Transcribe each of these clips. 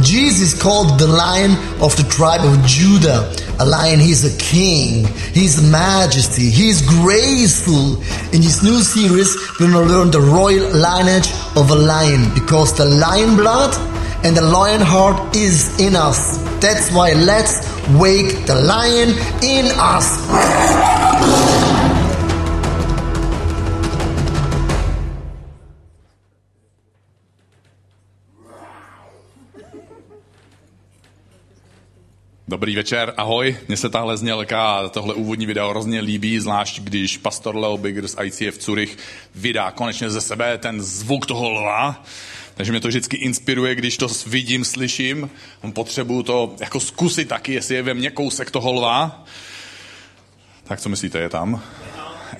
Jesus is called the lion of the tribe of Judah. A lion, he's a king. He's majesty. He's graceful. In this new series, we're to learn the royal lineage of a lion because the lion blood and the lion heart is in us. That's why let's wake the lion in us. Dobrý večer, ahoj. Mně se tahle znělka tohle úvodní video hrozně líbí, zvlášť když pastor Leo Bigger z ICF Zurich vydá konečně ze sebe ten zvuk toho lva. Takže mě to vždycky inspiruje, když to vidím, slyším. Potřebuju to jako zkusit taky, jestli je ve mně kousek toho lva. Tak co myslíte, je tam?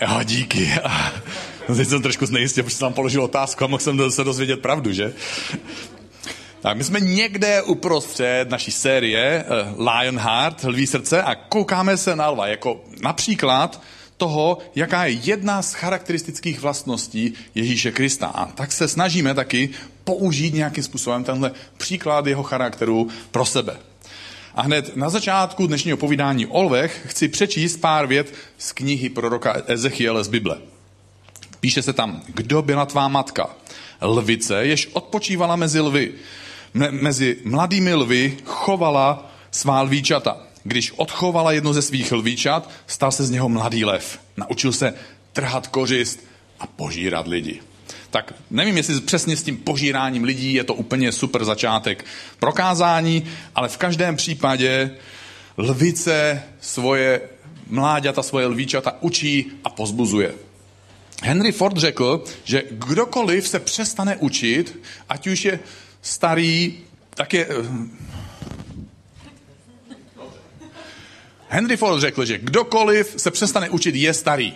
Jo, díky. Teď jsem trošku znejistě, protože jsem tam položil otázku a mohl jsem se dozvědět pravdu, že? Tak my jsme někde uprostřed naší série uh, Lionheart, Lví srdce, a koukáme se na lva, jako například toho, jaká je jedna z charakteristických vlastností Ježíše Krista. A tak se snažíme taky použít nějakým způsobem tenhle příklad jeho charakteru pro sebe. A hned na začátku dnešního povídání o lvech chci přečíst pár vět z knihy proroka Ezechiele z Bible. Píše se tam, kdo byla tvá matka? Lvice, jež odpočívala mezi lvy mezi mladými lvy chovala svá lvíčata. Když odchovala jedno ze svých lvíčat, stal se z něho mladý lev. Naučil se trhat kořist a požírat lidi. Tak nevím, jestli přesně s tím požíráním lidí je to úplně super začátek prokázání, ale v každém případě lvice svoje mláďata, svoje lvíčata učí a pozbuzuje. Henry Ford řekl, že kdokoliv se přestane učit, ať už je starý, tak je... Henry Ford řekl, že kdokoliv se přestane učit, je starý.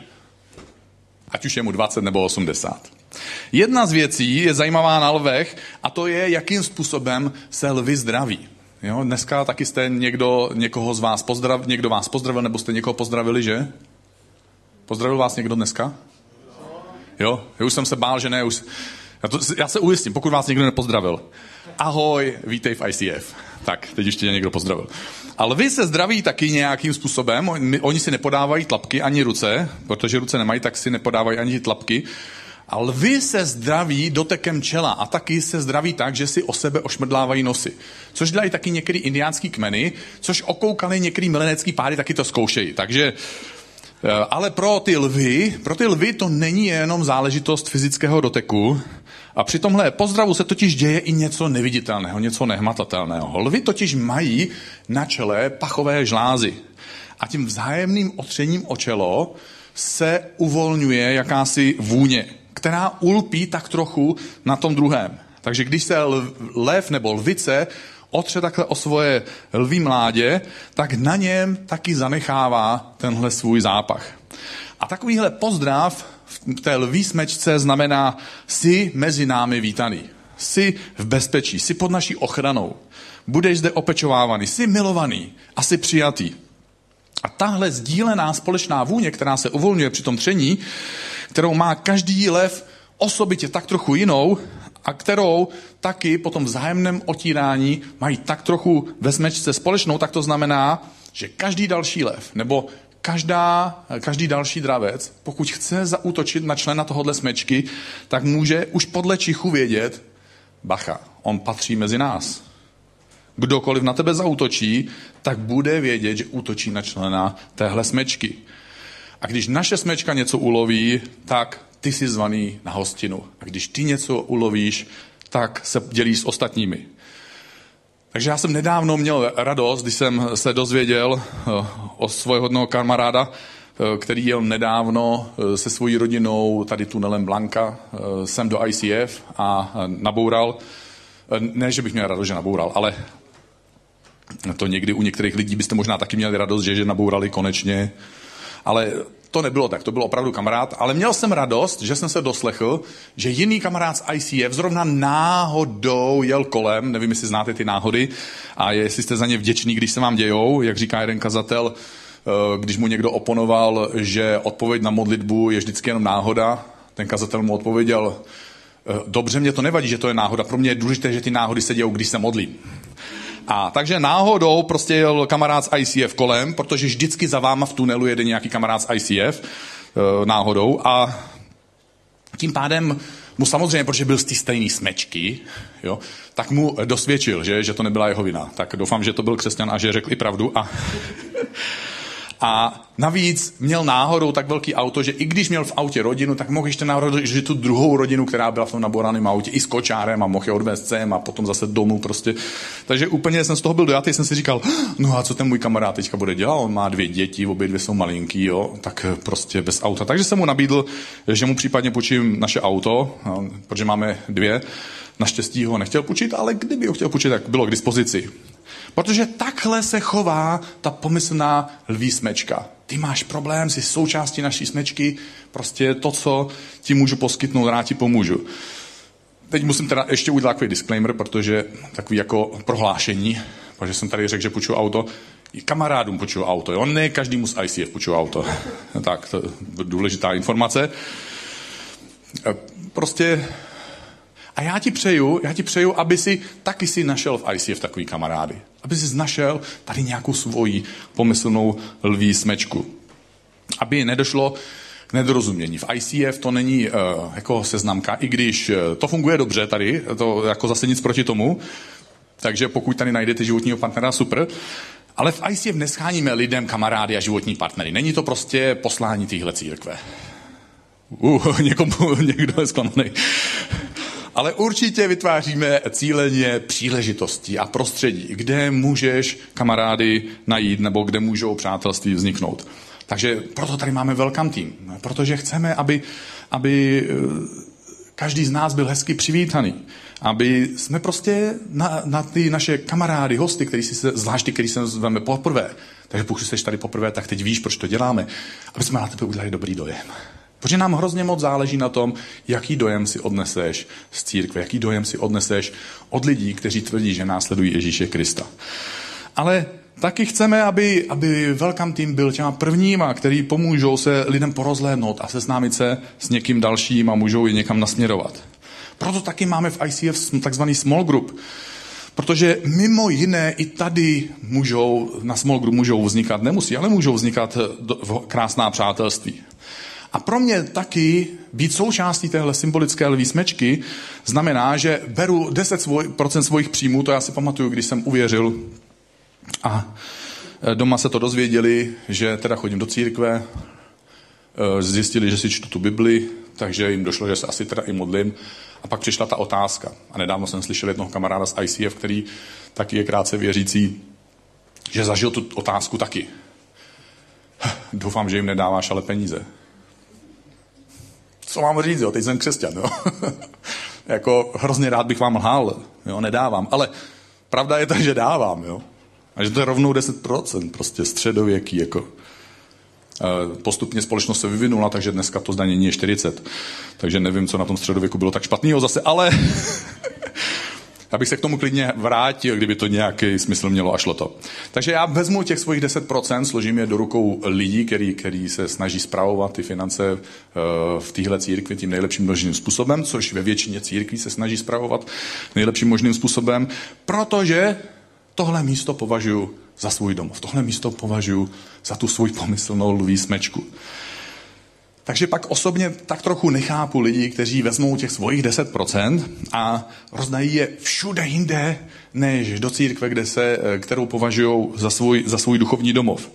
Ať už je mu 20 nebo 80. Jedna z věcí je zajímavá na lvech a to je, jakým způsobem se lvy zdraví. Jo, dneska taky jste někdo, někoho z vás pozdrav, někdo vás pozdravil, nebo jste někoho pozdravili, že? Pozdravil vás někdo dneska? Jo, já už jsem se bál, že ne, už, já, to, já se ujistím, pokud vás někdo nepozdravil. Ahoj, vítej v ICF. Tak, teď ještě někdo pozdravil. Ale vy se zdraví taky nějakým způsobem. Oni si nepodávají tlapky ani ruce, protože ruce nemají, tak si nepodávají ani tlapky. A lvy se zdraví dotekem čela a taky se zdraví tak, že si o sebe ošmrdlávají nosy. Což dělají taky některý indiánský kmeny, což okoukali některý milenecký páry, taky to zkoušejí. Takže eh, ale pro ty lvy, pro ty lvy to není jenom záležitost fyzického doteku, a při tomhle pozdravu se totiž děje i něco neviditelného, něco nehmatatelného. Lvy totiž mají na čele pachové žlázy. A tím vzájemným otřením o čelo se uvolňuje jakási vůně, která ulpí tak trochu na tom druhém. Takže když se lev nebo lvice otře takhle o svoje lví mládě, tak na něm taky zanechává tenhle svůj zápach. A takovýhle pozdrav v té lví smečce znamená jsi mezi námi vítaný. Jsi v bezpečí, jsi pod naší ochranou. Budeš zde opečovávaný, jsi milovaný a jsi přijatý. A tahle sdílená společná vůně, která se uvolňuje při tom tření, kterou má každý lev osobitě tak trochu jinou a kterou taky po tom vzájemném otírání mají tak trochu ve smečce společnou, tak to znamená, že každý další lev nebo každá, každý další dravec, pokud chce zaútočit na člena tohohle smečky, tak může už podle čichu vědět, bacha, on patří mezi nás. Kdokoliv na tebe zautočí, tak bude vědět, že útočí na člena téhle smečky. A když naše smečka něco uloví, tak ty jsi zvaný na hostinu. A když ty něco ulovíš, tak se dělí s ostatními. Takže já jsem nedávno měl radost, když jsem se dozvěděl eh, o svého kamaráda, eh, který jel nedávno eh, se svojí rodinou tady tunelem Blanka sem do ICF a naboural. Ne, že bych měl radost, že naboural, ale to někdy u některých lidí byste možná taky měli radost, že, že nabourali konečně. Ale to nebylo tak, to byl opravdu kamarád, ale měl jsem radost, že jsem se doslechl, že jiný kamarád z ICF zrovna náhodou jel kolem, nevím, jestli znáte ty náhody a jestli jste za ně vděční, když se vám dějou, jak říká jeden kazatel, eh, když mu někdo oponoval, že odpověď na modlitbu je vždycky jenom náhoda, ten kazatel mu odpověděl, Eh, dobře, mě to nevadí, že to je náhoda. Pro mě je důležité, že ty náhody se dějou, když se modlím. A takže náhodou prostě jel kamarád z ICF kolem, protože vždycky za váma v tunelu jede nějaký kamarád z ICF eh, náhodou a tím pádem mu samozřejmě, protože byl z té stejné smečky, jo, tak mu dosvědčil, že, že to nebyla jeho vina. Tak doufám, že to byl křesťan a že řekl i pravdu. A a navíc měl náhodou tak velký auto, že i když měl v autě rodinu, tak mohl ještě náhodou, že tu druhou rodinu, která byla v tom naboraném autě, i s kočárem a mohl je odvést sem a potom zase domů prostě. Takže úplně jsem z toho byl dojatý, jsem si říkal, no a co ten můj kamarád teďka bude dělat? On má dvě děti, obě dvě jsou malinký, jo, tak prostě bez auta. Takže jsem mu nabídl, že mu případně půjčím naše auto, protože máme dvě. Naštěstí ho nechtěl půjčit, ale kdyby ho chtěl půjčit, tak bylo k dispozici. Protože takhle se chová ta pomyslná lví smečka. Ty máš problém, jsi součástí naší smečky, prostě to, co ti můžu poskytnout, rád ti pomůžu. Teď musím teda ještě udělat takový disclaimer, protože takový jako prohlášení, protože jsem tady řekl, že půjču auto, i kamarádům půjču auto, jo? ne každému z ICF půjču auto. tak, to je důležitá informace. Prostě a já ti přeju, já ti přeju, aby si taky si našel v ICF takový kamarády. Aby si našel tady nějakou svoji pomyslnou lví smečku. Aby nedošlo k nedorozumění. V ICF to není uh, jako seznamka, i když uh, to funguje dobře tady, to jako zase nic proti tomu, takže pokud tady najdete životního partnera, super. Ale v ICF nescháníme lidem kamarády a životní partnery. Není to prostě poslání téhle církve. Uh, někomu, někdo je zklamaný ale určitě vytváříme cíleně příležitosti a prostředí, kde můžeš kamarády najít nebo kde můžou přátelství vzniknout. Takže proto tady máme welcome team, protože chceme, aby, aby eh, každý z nás byl hezky přivítaný. Aby jsme prostě na, na ty naše kamarády, hosty, který si se, zvlášť ty, který se zveme poprvé, takže pokud jsi tady poprvé, tak teď víš, proč to děláme, aby jsme na tebe udělali dobrý dojem. Protože nám hrozně moc záleží na tom, jaký dojem si odneseš z církve, jaký dojem si odneseš od lidí, kteří tvrdí, že následují Ježíše Krista. Ale taky chceme, aby, aby Welcome Team byl těma prvníma, který pomůžou se lidem porozhlédnout a seznámit se s někým dalším a můžou je někam nasměrovat. Proto taky máme v ICF takzvaný small group, Protože mimo jiné i tady můžou, na small group můžou vznikat, nemusí, ale můžou vznikat krásná přátelství. A pro mě taky být součástí téhle symbolické lví smečky znamená, že beru 10% svoj, procent svojich příjmů, to já si pamatuju, když jsem uvěřil a e, doma se to dozvěděli, že teda chodím do církve, e, zjistili, že si čtu tu Bibli, takže jim došlo, že se asi teda i modlím. A pak přišla ta otázka. A nedávno jsem slyšel jednoho kamaráda z ICF, který taky je krátce věřící, že zažil tu otázku taky. Doufám, že jim nedáváš ale peníze co mám říct, jo, teď jsem křesťan, jo. jako hrozně rád bych vám lhal, jo, nedávám, ale pravda je ta, že dávám, jo. A že to je rovnou 10%, prostě středověký, jako. E, postupně společnost se vyvinula, takže dneska to zdanění je 40. Takže nevím, co na tom středověku bylo tak špatného zase, ale abych se k tomu klidně vrátil, kdyby to nějaký smysl mělo a šlo to. Takže já vezmu těch svých 10%, složím je do rukou lidí, který, který se snaží zpravovat ty finance eh, v téhle církvi tím nejlepším možným způsobem, což ve většině církví se snaží zpravovat nejlepším možným způsobem, protože tohle místo považuji za svůj domov. Tohle místo považuji za tu svůj pomyslnou lví smečku. Takže pak osobně tak trochu nechápu lidi, kteří vezmou těch svojich 10% a rozdají je všude jinde, než do církve, kde se, eh, kterou považují za svůj, za svůj duchovní domov.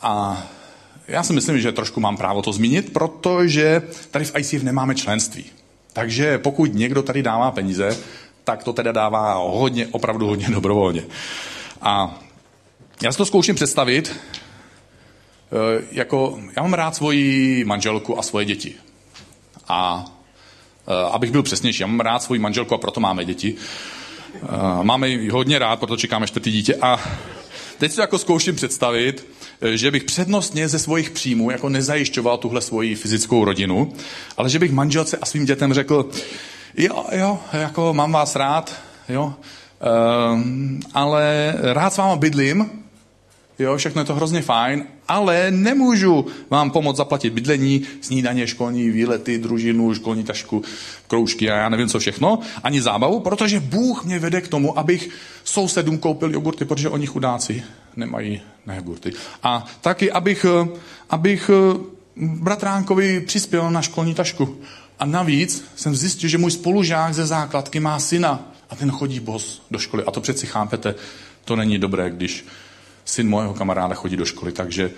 A já si myslím, že trošku mám právo to zmínit, protože tady v ICF nemáme členství. Takže pokud někdo tady dává peníze, tak to teda dává hodně, opravdu hodně dobrovolně. A já si to zkouším představit, jako, já mám rád svoji manželku a svoje děti. A eh, abych byl přesnější, já mám rád svoji manželku a proto máme děti. Eh, máme ji hodně rád, proto čekáme čtvrtý dítě. A teď si jako zkouším představit, že bych přednostně ze svých příjmů jako nezajišťoval tuhle svoji fyzickou rodinu, ale že bych manželce a svým dětem řekl, jo, jo, jako mám vás rád, jo, um, ale rád s váma bydlím, Jo, všechno je to hrozně fajn, ale nemůžu vám pomoct zaplatit bydlení, snídaně, školní výlety, družinu, školní tašku, kroužky a já nevím co všechno, ani zábavu, protože Bůh mě vede k tomu, abych sousedům koupil jogurty, protože oni chudáci nemají na jogurty. A taky, abych, abych bratránkovi přispěl na školní tašku. A navíc jsem zjistil, že můj spolužák ze základky má syna a ten chodí bos do školy. A to přeci chápete, to není dobré, když syn mojeho kamaráda chodí do školy, takže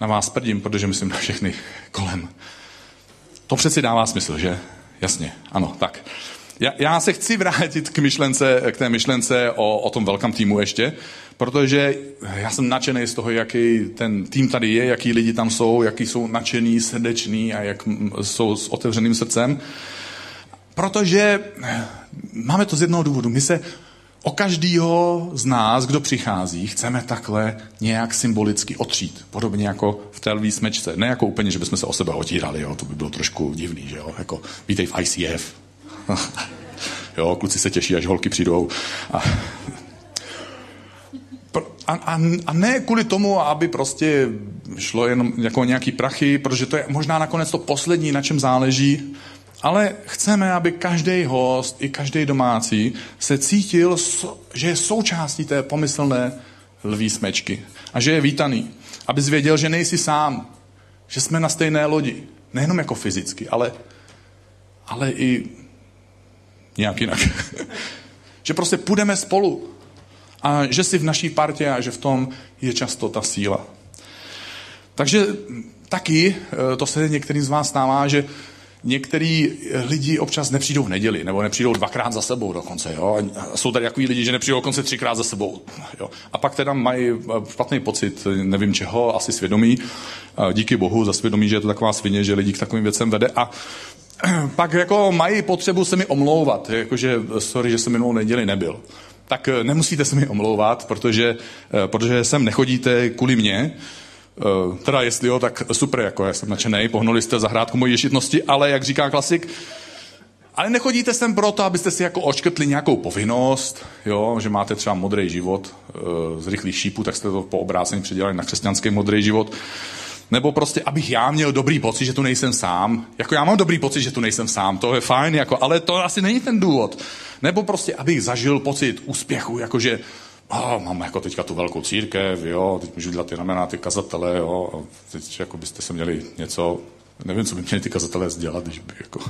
na vás prdím, protože myslím na všechny kolem. To přeci dává smysl, že? Jasně, ano, tak. Já, já se chci vrátit k, myšlence, k té myšlence o, o tom velkém týmu ještě, protože já jsem nadšený z toho, jaký ten tým tady je, jaký lidi tam jsou, jaký jsou nadšený, srdeční a jak jsou s otevřeným srdcem. Protože máme to z jednoho důvodu. My se o každýho z nás, kdo přichází, chceme takhle nějak symbolicky otřít. Podobně jako v té lví smečce. Ne jako úplně, že bychom se o sebe otírali, jo? to by bylo trošku divný, že jo? Jako, vítej v ICF. jo, kluci se těší, až holky přijdou. A, a, a, a ne kvůli tomu, aby prostě šlo jenom jako nějaký prachy, protože to je možná nakonec to poslední, na čem záleží, ale chceme, aby každý host i každý domácí se cítil, že je součástí té pomyslné lví smečky a že je vítaný. Aby zvěděl, že nejsi sám, že jsme na stejné lodi. Nejenom jako fyzicky, ale, ale i nějak jinak. že prostě půjdeme spolu a že jsi v naší partě a že v tom je často ta síla. Takže taky, eh, to se některým z vás stává, že některý lidi občas nepřijdou v neděli, nebo nepřijdou dvakrát za sebou dokonce. Jo? A jsou tady takový lidi, že nepřijdou dokonce třikrát za sebou. Jo? A pak teda mají eh, špatný pocit, nevím čeho, asi svědomí. Díky bohu za svědomí, že je to taková svině, že lidi k takovým věcem vede. A pak jako mají potřebu se mi omlouvat, jakože sorry, že jsem minulou neděli nebyl. Tak eh, nemusíte se mi omlouvat, protože, eh, protože sem nechodíte kvůli mně, teda jestli jo, tak super, jako já jsem nadšený, pohnuli jste zahrádku mojí ješitnosti, ale jak říká klasik, ale nechodíte sem proto, abyste si jako očkrtli nějakou povinnost, jo, že máte třeba modrý život eh, z rychlých šípů, tak jste to po obrácení předělali na křesťanský modrý život. Nebo prostě, abych já měl dobrý pocit, že tu nejsem sám. Jako já mám dobrý pocit, že tu nejsem sám, to je fajn, jako, ale to asi není ten důvod. Nebo prostě, abych zažil pocit úspěchu, jakože a mám jako teďka tu velkou církev, jo, teď můžu dělat ty ramena, ty kazatele, jo, a teď jako byste se měli něco, nevím, co by měli ty kazatelé dělat, když by jako...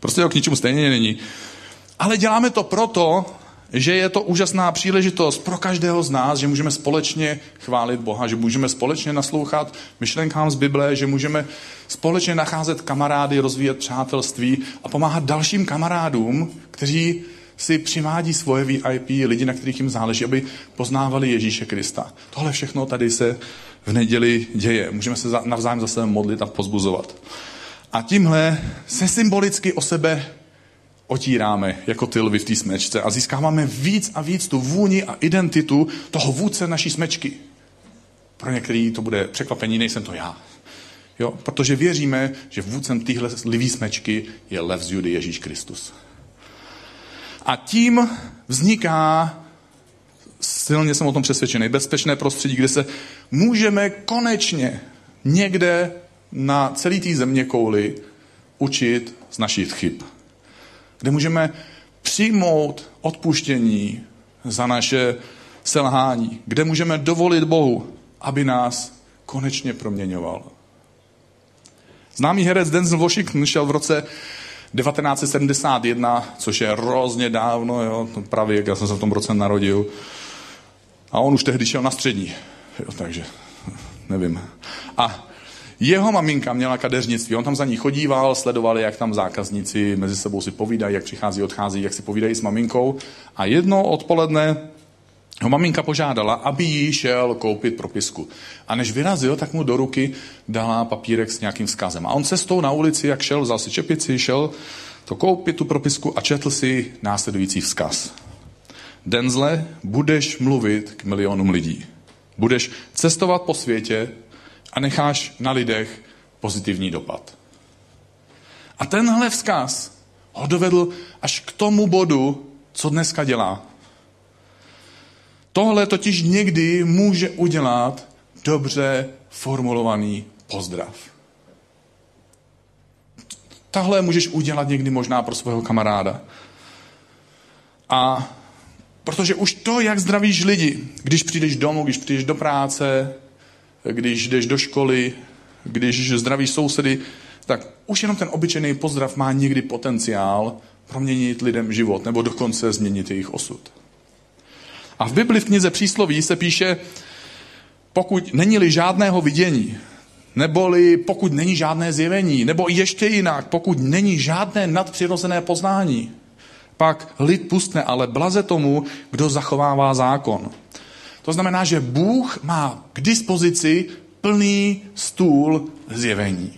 Prostě to k ničemu stejně není. Ale děláme to proto, že je to úžasná příležitost pro každého z nás, že můžeme společně chválit Boha, že můžeme společně naslouchat myšlenkám z Bible, že můžeme společně nacházet kamarády, rozvíjet přátelství a pomáhat dalším kamarádům, kteří si přivádí svoje VIP, lidi, na kterých jim záleží, aby poznávali Ježíše Krista. Tohle všechno tady se v neděli děje. Můžeme se navzájem za sebe modlit a pozbuzovat. A tímhle se symbolicky o sebe otíráme jako ty lvy v té smečce a získáváme víc a víc tu vůni a identitu toho vůdce naší smečky. Pro některý to bude překvapení, nejsem to já. Jo, protože věříme, že vůdcem téhle livý smečky je lev z Judy Ježíš Kristus. A tím vzniká, silně jsem o tom přesvědčený, bezpečné prostředí, kde se můžeme konečně někde na celý té země kouli učit z našich chyb. Kde můžeme přijmout odpuštění za naše selhání. Kde můžeme dovolit Bohu, aby nás konečně proměňoval. Známý herec Denzel Washington šel v roce 1971, což je hrozně dávno, jo, právě jak já jsem se v tom roce narodil. A on už tehdy šel na střední, jo, takže nevím. A jeho maminka měla kadeřnictví, on tam za ní chodíval, sledovali, jak tam zákazníci mezi sebou si povídají, jak přichází, odchází, jak si povídají s maminkou. A jedno odpoledne ho maminka požádala, aby jí šel koupit propisku. A než vyrazil, tak mu do ruky dala papírek s nějakým vzkazem. A on cestou na ulici, jak šel, vzal si čepici, šel to koupit, tu propisku a četl si následující vzkaz. Denzle, budeš mluvit k milionům lidí. Budeš cestovat po světě a necháš na lidech pozitivní dopad. A tenhle vzkaz ho dovedl až k tomu bodu, co dneska dělá. Tohle totiž někdy může udělat dobře formulovaný pozdrav. Tahle můžeš udělat někdy možná pro svého kamaráda. A protože už to, jak zdravíš lidi, když přijdeš domů, když přijdeš do práce, když jdeš do školy, když zdravíš sousedy, tak už jenom ten obyčejný pozdrav má někdy potenciál proměnit lidem život nebo dokonce změnit jejich osud. A v Bibli v knize Přísloví se píše, pokud není-li žádného vidění, neboli pokud není žádné zjevení, nebo ještě jinak, pokud není žádné nadpřirozené poznání, pak lid pustne, ale blaze tomu, kdo zachovává zákon. To znamená, že Bůh má k dispozici plný stůl zjevení.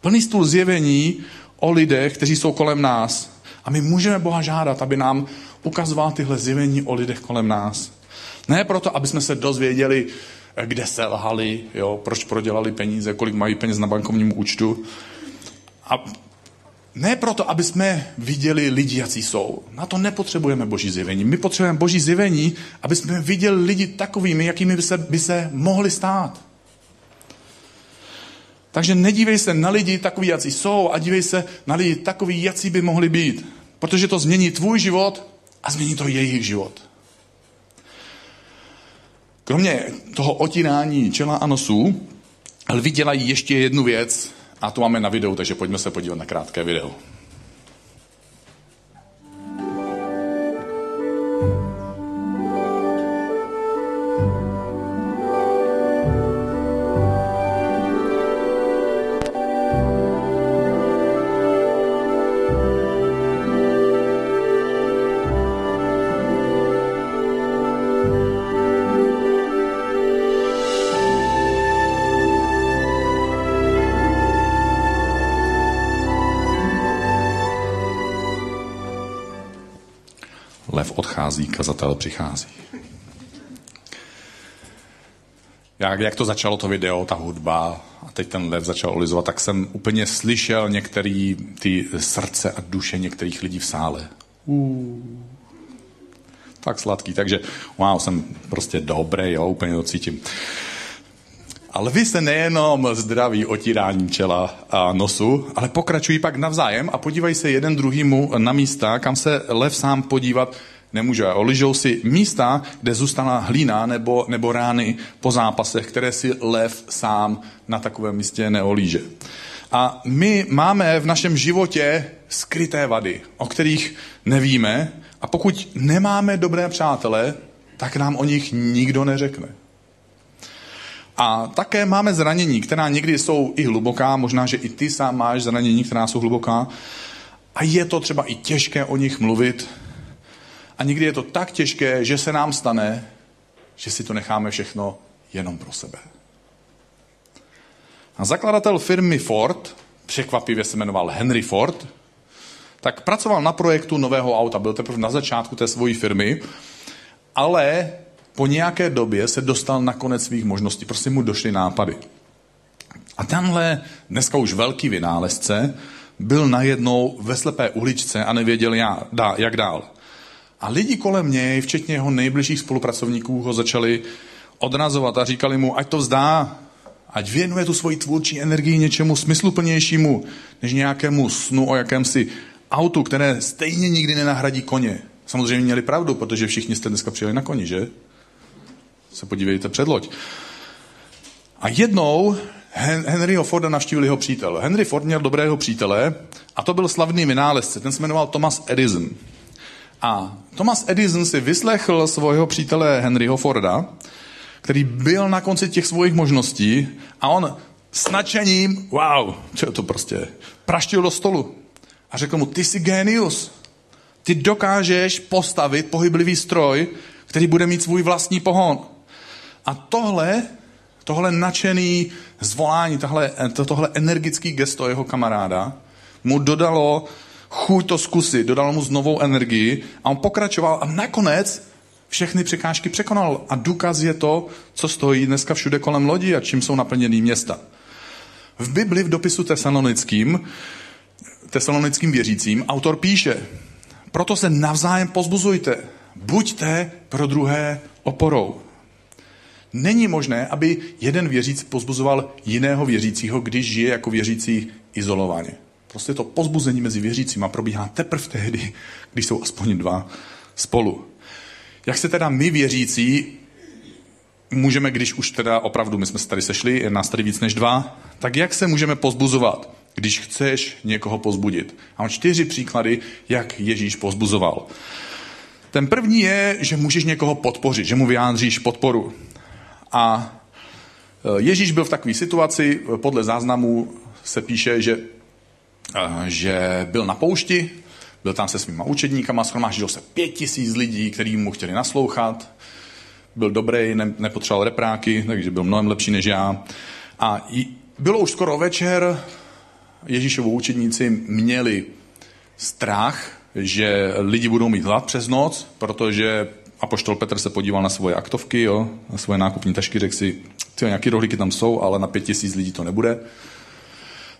Plný stůl zjevení o lidech, kteří jsou kolem nás. A my můžeme Boha žádat, aby nám ukazoval tyhle zjevení o lidech kolem nás. Ne proto, aby jsme se dozvěděli, kde se lhali, jo, proč prodělali peníze, kolik mají peněz na bankovním účtu. A ne proto, aby jsme viděli lidi, jaký jsou. Na to nepotřebujeme boží zjevení. My potřebujeme boží zjevení, aby jsme viděli lidi takovými, jakými by se, by se mohli stát. Takže nedívej se na lidi takový, jaký jsou, a dívej se na lidi takový, jaký by mohli být. Protože to změní tvůj život a změní to jejich život. Kromě toho otírání čela a nosů, lvi dělají ještě jednu věc, a to máme na videu, takže pojďme se podívat na krátké video. Lev odchází, kazatel přichází. Jak, jak to začalo to video, ta hudba, a teď ten lev začal olizovat, tak jsem úplně slyšel některé ty srdce a duše některých lidí v sále. Uh. Tak sladký, takže wow, jsem prostě dobrý, jo, úplně to cítím. Ale vy se nejenom zdraví otíráním čela a nosu, ale pokračují pak navzájem a podívají se jeden druhýmu na místa, kam se lev sám podívat nemůže. Oližou si místa, kde zůstala hlína nebo, nebo rány po zápasech, které si lev sám na takovém místě neolíže. A my máme v našem životě skryté vady, o kterých nevíme. A pokud nemáme dobré přátele, tak nám o nich nikdo neřekne. A také máme zranění, která někdy jsou i hluboká, možná, že i ty sám máš zranění, která jsou hluboká. A je to třeba i těžké o nich mluvit. A někdy je to tak těžké, že se nám stane, že si to necháme všechno jenom pro sebe. A zakladatel firmy Ford, překvapivě se jmenoval Henry Ford, tak pracoval na projektu nového auta. Byl teprve na začátku té svojí firmy, ale po nějaké době se dostal na konec svých možností, prostě mu došly nápady. A tenhle dneska už velký vynálezce byl najednou ve slepé uličce a nevěděl jak dál. A lidi kolem něj, včetně jeho nejbližších spolupracovníků, ho začali odrazovat a říkali mu, ať to vzdá, ať věnuje tu svoji tvůrčí energii něčemu smysluplnějšímu, než nějakému snu o jakémsi autu, které stejně nikdy nenahradí koně. Samozřejmě měli pravdu, protože všichni jste dneska přijeli na koni, že? se podívejte před loď. A jednou Henryho Forda navštívil jeho přítel. Henry Ford měl dobrého přítele a to byl slavný vynálezce. Ten se jmenoval Thomas Edison. A Thomas Edison si vyslechl svého přítele Henryho Forda, který byl na konci těch svých možností a on s nadšením, wow, co to prostě, praštil do stolu a řekl mu, ty jsi genius, ty dokážeš postavit pohyblivý stroj, který bude mít svůj vlastní pohon. A tohle, tohle nadšený zvolání, tohle, tohle energický gesto jeho kamaráda mu dodalo chuť to zkusit, dodalo mu znovou energii a on pokračoval a nakonec všechny překážky překonal. A důkaz je to, co stojí dneska všude kolem lodi a čím jsou naplněný města. V Bibli v dopisu tesalonickým, tesalonickým věřícím, autor píše, proto se navzájem pozbuzujte, buďte pro druhé oporou. Není možné, aby jeden věřící pozbuzoval jiného věřícího, když žije jako věřící izolovaně. Prostě to pozbuzení mezi věřícíma probíhá teprve tehdy, když jsou aspoň dva spolu. Jak se teda my věřící můžeme, když už teda opravdu my jsme se tady sešli, je nás tady víc než dva, tak jak se můžeme pozbuzovat, když chceš někoho pozbudit? A mám čtyři příklady, jak Ježíš pozbuzoval. Ten první je, že můžeš někoho podpořit, že mu vyjádříš podporu. A e, Ježíš byl v takové situaci, podle záznamů se píše, že, že byl na poušti, byl tam se svýma učedníkama, schromáždilo se pět tisíc lidí, kteří mu chtěli naslouchat. Byl dobrý, ne, nepotřeboval repráky, takže byl mnohem lepší než já. A bylo už skoro večer, Ježíšovu učedníci měli strach, že lidi budou mít hlad přes noc, protože Apoštol Petr se podíval na svoje aktovky, jo, na svoje nákupní tašky, řekl si, ty nějaký rohlíky tam jsou, ale na pět tisíc lidí to nebude.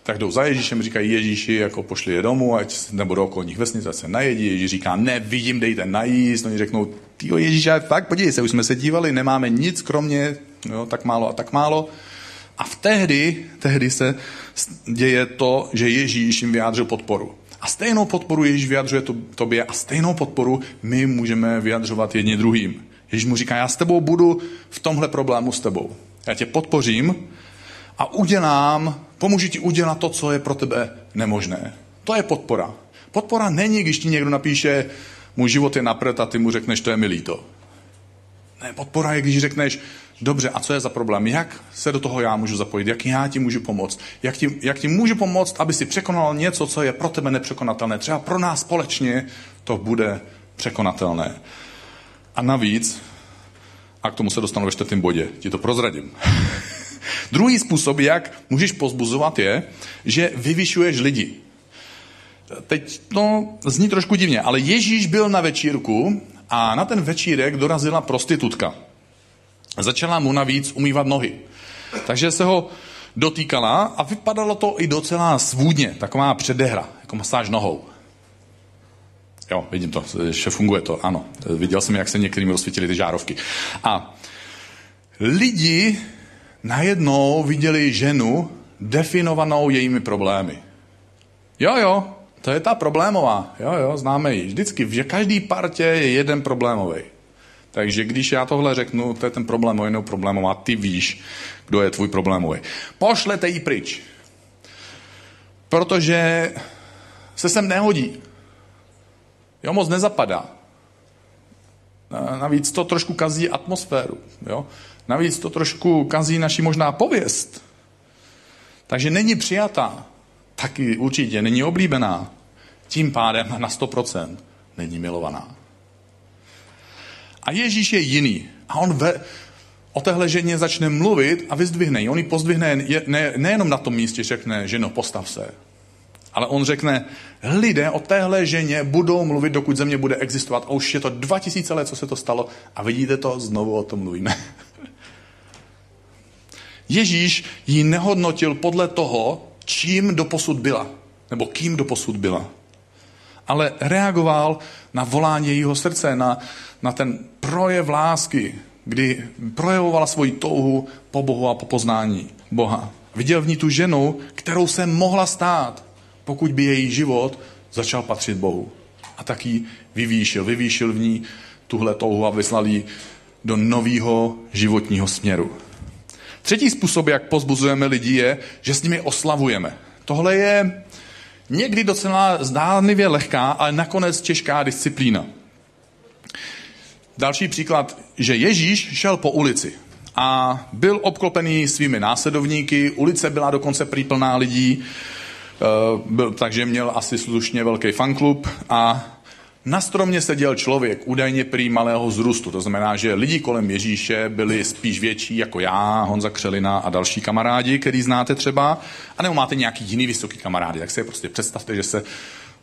Tak jdou za Ježíšem, říkají Ježíši, jako pošli je domů, ať nebo do okolních vesnic, ať se najedí. Ježíš říká, ne, vidím, dejte najíst. Oni řeknou, ty Ježíš, fakt, podívej se, už jsme se dívali, nemáme nic kromě, jo, tak málo a tak málo. A v tehdy, tehdy se děje to, že Ježíš jim vyjádřil podporu. A stejnou podporu Ježíš vyjadřuje to, tobě a stejnou podporu my můžeme vyjadřovat jedni druhým. Ježíš mu říká, já s tebou budu v tomhle problému s tebou. Já tě podpořím a udělám, pomůžu ti udělat to, co je pro tebe nemožné. To je podpora. Podpora není, když ti někdo napíše, můj život je napřed a ty mu řekneš, to je mi líto. Ne, podpora je, když řekneš, dobře, a co je za problém? Jak se do toho já můžu zapojit? Jak já ti můžu pomoct? Jak ti, jak ti můžu pomoct, aby si překonal něco, co je pro tebe nepřekonatelné? Třeba pro nás společně to bude překonatelné. A navíc, a k tomu se dostanu ve čtvrtém bodě, ti to prozradím. Druhý způsob, jak můžeš pozbuzovat, je, že vyvyšuješ lidi. Teď to zní trošku divně, ale Ježíš byl na večírku a na ten večírek dorazila prostitutka. Začala mu navíc umývat nohy. Takže se ho dotýkala a vypadalo to i docela svůdně, taková předehra, jako masáž nohou. Jo, vidím to, že funguje to, ano. Viděl jsem, jak se některým rozsvítily ty žárovky. A lidi najednou viděli ženu definovanou jejími problémy. Jo, jo, to je ta problémová. Jo, jo, známe ji. Vždycky v každý partě je jeden problémový. Takže když já tohle řeknu, to je ten problém o jinou problémová, ty víš, kdo je tvůj problémový. Pošlete ji pryč. Protože se sem nehodí. Jo, moc nezapadá. Navíc to trošku kazí atmosféru. Jo? Navíc to trošku kazí naši možná pověst. Takže není přijatá. Taky určitě není oblíbená. Tím pádem na 100% není milovaná. A Ježíš je jiný. A on ve, o téhle ženě začne mluvit a vyzdvihne ji. On ji pozdvihne ne, nejenom na tom místě, řekne, ženo, postav se. Ale on řekne, lidé o téhle ženě budou mluvit, dokud země bude existovat. A už je to 2000 let, co se to stalo. A vidíte to, znovu o tom mluvíme. Ježíš ji nehodnotil podle toho, čím doposud byla. Nebo kým doposud byla. Ale reagoval na volání jejího srdce, na, na ten projev lásky, kdy projevovala svoji touhu po Bohu a po poznání Boha. Viděl v ní tu ženu, kterou se mohla stát, pokud by její život začal patřit Bohu. A tak ji vyvýšil. Vyvýšil v ní tuhle touhu a vyslal ji do nového životního směru. Třetí způsob, jak pozbuzujeme lidi, je, že s nimi oslavujeme. Tohle je někdy docela zdánlivě lehká, ale nakonec těžká disciplína. Další příklad, že Ježíš šel po ulici a byl obklopený svými následovníky, ulice byla dokonce plná lidí, byl, takže měl asi slušně velký fanklub a na stromě seděl člověk, údajně prý malého zrůstu. To znamená, že lidi kolem Ježíše byli spíš větší jako já, Honza Křelina a další kamarádi, který znáte třeba. A nebo máte nějaký jiný vysoký kamarády, tak si je prostě představte, že se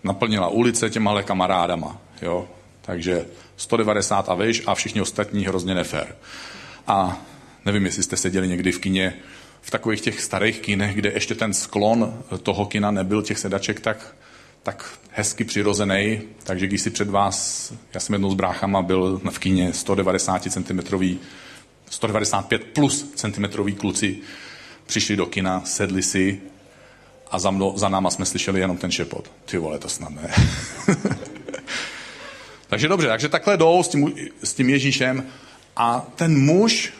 naplnila ulice těma kamarádama. Jo? Takže 190 a vejš a všichni ostatní hrozně nefér. A nevím, jestli jste seděli někdy v kině, v takových těch starých kinech, kde ještě ten sklon toho kina nebyl těch sedaček tak, tak hezky přirozený, takže když si před vás, já jsem jednou s bráchama byl v kíně 190 cm, 195 plus centimetrový kluci, přišli do kina, sedli si a za, mnou, za náma jsme slyšeli jenom ten šepot. Ty vole, to snad ne. takže dobře, takže takhle jdou s tím, s tím Ježíšem a ten muž,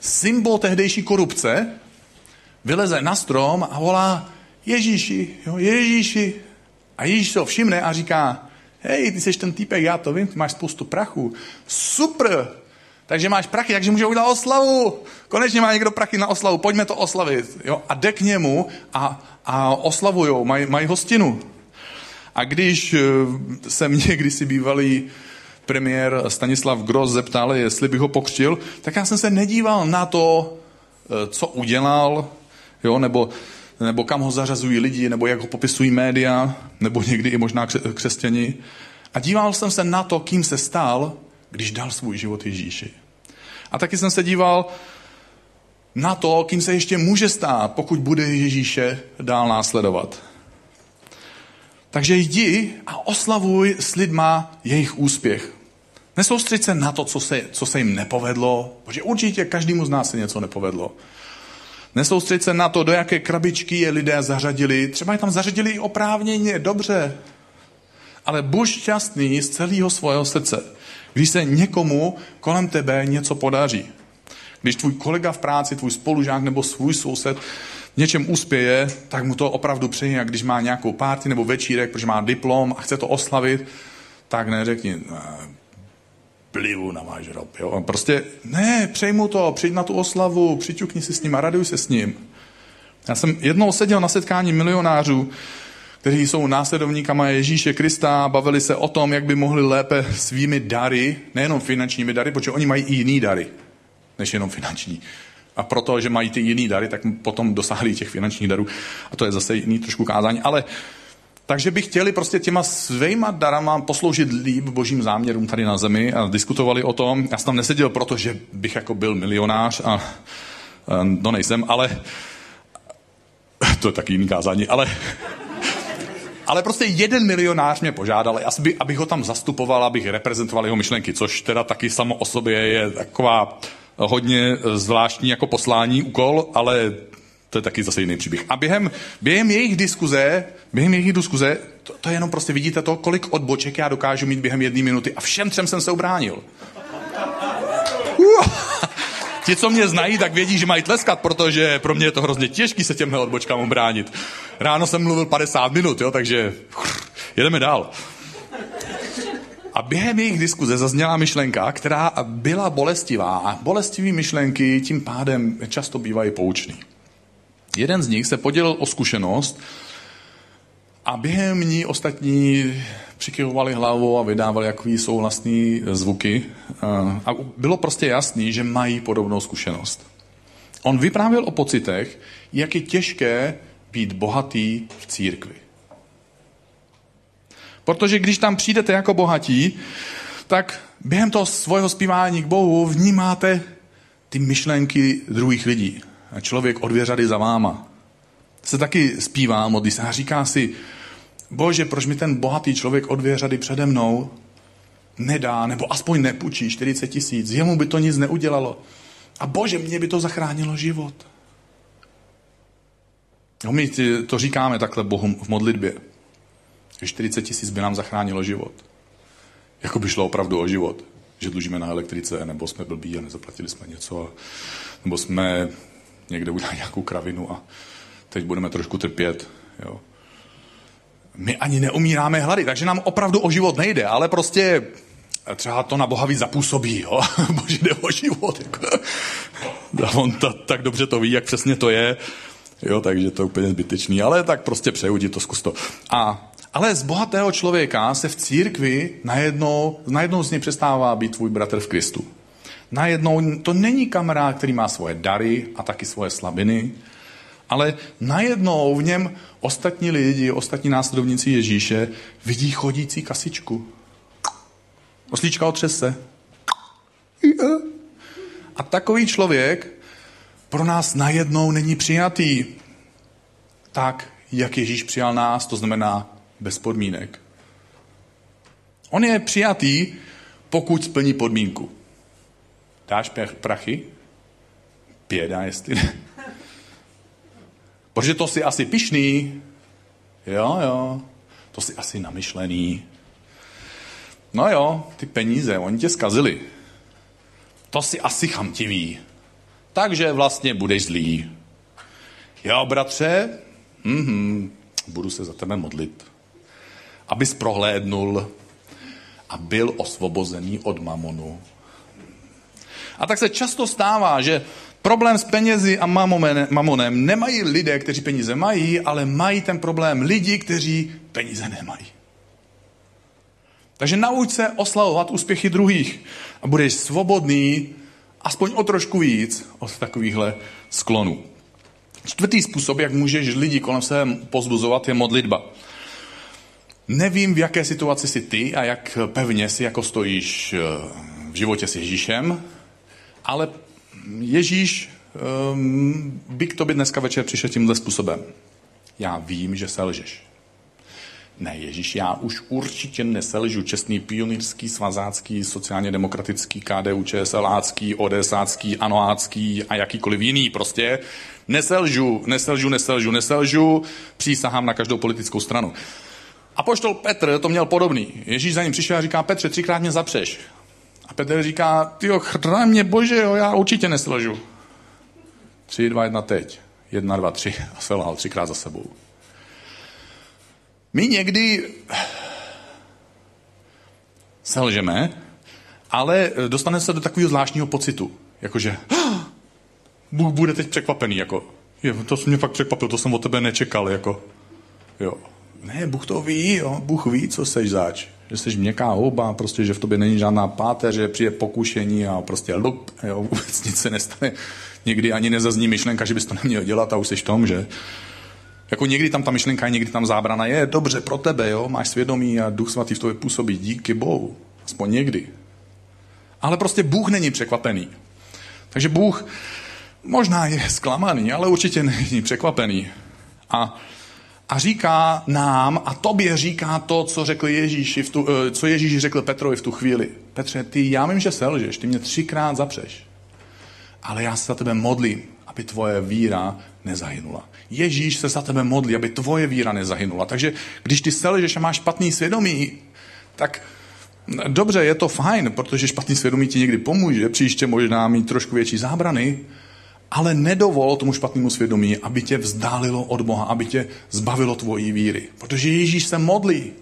symbol tehdejší korupce, vyleze na strom a volá Ježíši, jo, Ježíši. A Ježíš se ho všimne a říká, hej, ty jsi ten týpek, já to vím, ty máš spoustu prachu. Super, takže máš prachy, takže můžeme udělat oslavu. Konečně má někdo prachy na oslavu, pojďme to oslavit. Jo? A jde k němu a, a oslavujou, mají maj hostinu. A když eh, se mě kdysi bývalý premiér Stanislav Gross zeptal, jestli bych ho pokřtil, tak já jsem se nedíval na to, eh, co udělal, jo, nebo, nebo kam ho zařazují lidi, nebo jak ho popisují média, nebo někdy i možná křesťani. A díval jsem se na to, kým se stal, když dal svůj život Ježíši. A taky jsem se díval na to, kým se ještě může stát, pokud bude Ježíše dál následovat. Takže jdi a oslavuj s lidma jejich úspěch. Nesoustřeď se na to, co se, co se jim nepovedlo, protože určitě každému z nás se něco nepovedlo. Nesoustřeď se na to, do jaké krabičky je lidé zařadili. Třeba je tam zařadili i oprávněně, dobře. Ale buď šťastný z celého svého srdce, když se někomu kolem tebe něco podaří. Když tvůj kolega v práci, tvůj spolužák nebo svůj soused v něčem uspěje, tak mu to opravdu přeji. A když má nějakou párty nebo večírek, protože má diplom a chce to oslavit, tak neřekni, plivu na váš rob. Jo? Prostě ne, přeji mu to, přijď na tu oslavu, přiťukni si s ním a raduj se s ním. Já jsem jednou seděl na setkání milionářů, kteří jsou následovníkama Ježíše Krista, bavili se o tom, jak by mohli lépe svými dary, nejenom finančními dary, protože oni mají i jiný dary, než jenom finanční. A proto, že mají ty jiný dary, tak potom dosáhli těch finančních darů. A to je zase jiný trošku kázání. Ale takže by chtěli prostě těma svýma darama posloužit líp božím záměrům tady na zemi a diskutovali o tom. Já jsem tam neseděl proto, že bych jako byl milionář a, a no nejsem, ale to je taky jiný kázání, ale ale prostě jeden milionář mě požádal, aby, abych ho tam zastupoval, abych reprezentoval jeho myšlenky, což teda taky samo o sobě je taková hodně zvláštní jako poslání, úkol, ale to je taky zase jiný příběh. A během, během jejich diskuze, během jejich diskuze, to, to je jenom prostě vidíte to, kolik odboček já dokážu mít během jedné minuty a všem třem jsem se ubránil. Uh, ti, co mě znají, tak vědí, že mají tleskat, protože pro mě je to hrozně těžké se těmhle odbočkám obránit. Ráno jsem mluvil 50 minut, jo, takže jedeme dál. A během jejich diskuze zazněla myšlenka, která byla bolestivá. A bolestivé myšlenky tím pádem často bývají poučný. Jeden z nich se podělil o zkušenost a během ní ostatní přikyvovali hlavou a vydávali jaký souhlasný zvuky. A bylo prostě jasný, že mají podobnou zkušenost. On vyprávěl o pocitech, jak je těžké být bohatý v církvi. Protože když tam přijdete jako bohatí, tak během toho svého zpívání k Bohu vnímáte ty myšlenky druhých lidí. Člověk o dvě řady za váma. Se taky zpívá, modlí se a říká si, bože, proč mi ten bohatý člověk o dvě řady přede mnou nedá, nebo aspoň nepůjčí 40 tisíc, jemu by to nic neudělalo. A bože, mě by to zachránilo život. No my to říkáme takhle Bohu v modlitbě. Že 40 tisíc by nám zachránilo život. Jako by šlo opravdu o život. Že dlužíme na elektrice, nebo jsme blbí a nezaplatili jsme něco, nebo jsme někde udělali nějakou kravinu a teď budeme trošku trpět. Jo. My ani neumíráme hlady, takže nám opravdu o život nejde, ale prostě třeba to na Boha víc zapůsobí, jo? bože jde o život. Jako. A on to, tak dobře to ví, jak přesně to je, jo, takže to je úplně zbytečný, ale tak prostě přeju ti to, zkus to. A, ale z bohatého člověka se v církvi najednou, najednou z něj přestává být tvůj bratr v Kristu. Najednou to není kamarád, který má svoje dary a taky svoje slabiny, ale najednou v něm ostatní lidi, ostatní následovníci Ježíše vidí chodící kasičku. Oslíčka otřese. A takový člověk pro nás najednou není přijatý tak, jak Ježíš přijal nás, to znamená bez podmínek. On je přijatý, pokud splní podmínku. Dáš prachy? Pěda, jestli ne. Protože to si asi pišný. Jo, jo. To si asi namyšlený. No jo, ty peníze, oni tě zkazili. To si asi chamtivý. Takže vlastně budeš zlý. Jo, bratře, mhm, budu se za tebe modlit. Abys prohlédnul a byl osvobozený od mamonu. A tak se často stává, že problém s penězi a mamonem nemají lidé, kteří peníze mají, ale mají ten problém lidi, kteří peníze nemají. Takže nauč se oslavovat úspěchy druhých a budeš svobodný aspoň o trošku víc od takovýchhle sklonů. Čtvrtý způsob, jak můžeš lidi kolem sebe pozbuzovat, je modlitba. Nevím, v jaké situaci jsi ty a jak pevně si jako stojíš eh, v životě s Ježíšem, ale Ježíš um, by k tobě dneska večer přišel tímhle způsobem. Já vím, že selžeš. Ne, Ježíš, já už určitě neselžu čestný pionýrský, svazácký, sociálně demokratický, KDU, ČSLácký, ODSácký, anoácký a jakýkoliv jiný. Prostě neselžu, neselžu, neselžu, neselžu, přísahám na každou politickou stranu. A poštol Petr to měl podobný. Ježíš za ním přišel a říká, Petře, třikrát mě zapřeš. A Petr říká, ty chráň mě bože, jo, já určitě neselžu. Tři, dva, jedna, teď. Jedna, dva, tři. A selhal třikrát za sebou. My někdy selžeme, ale dostaneme se do takového zvláštního pocitu. Jakože, Bůh bude teď překvapený, jako, je, to mě fakt překvapil, to jsem od tebe nečekal, jako, jo. Ne, Bůh to ví, jo, Bůh ví, co seš zač. Že jsi měkká houba, prostě, že v tobě není žádná páteř, že přijde pokušení a prostě lup, jo, vůbec nic se nestane. Někdy ani nezazní myšlenka, že bys to neměl dělat a už jsi v tom, že jako někdy tam ta myšlenka někdy tam zábrana je, dobře pro tebe, jo, máš svědomí a Duch Svatý v tobě působí, díky Bohu. Aspoň někdy. Ale prostě Bůh není překvapený. Takže Bůh možná je zklamaný, ale určitě není překvapený. A, a říká nám, a tobě říká to, co řekl Ježíši v tu, eh, co Ježíš řekl Petrovi v tu chvíli. Petře, ty, já vím, že selžeš, ty mě třikrát zapřeš. Ale já se za tebe modlím, aby tvoje víra nezahynula. Ježíš se za tebe modlí, aby tvoje víra nezahynula. Takže když ty selžeš a máš špatný svědomí, tak dobře, je to fajn, protože špatný svědomí ti někdy pomůže, příště možná mít trošku větší zábrany, ale nedovol tomu špatnému svědomí, aby tě vzdálilo od Boha, aby tě zbavilo tvojí víry. Protože Ježíš se modlí,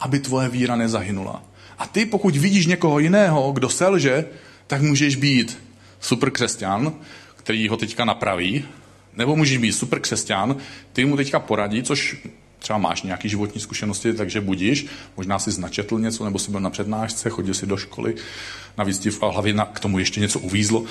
aby tvoje víra nezahynula. A ty, pokud vidíš někoho jiného, kdo selže, tak můžeš být super křesťan, který ho teďka napraví, nebo můžeš být super křesťan, ty mu teďka poradí, což třeba máš nějaké životní zkušenosti, takže budíš, možná si značetl něco, nebo si byl na přednášce, chodil si do školy, navíc ti v hlavě na, k tomu ještě něco uvízlo.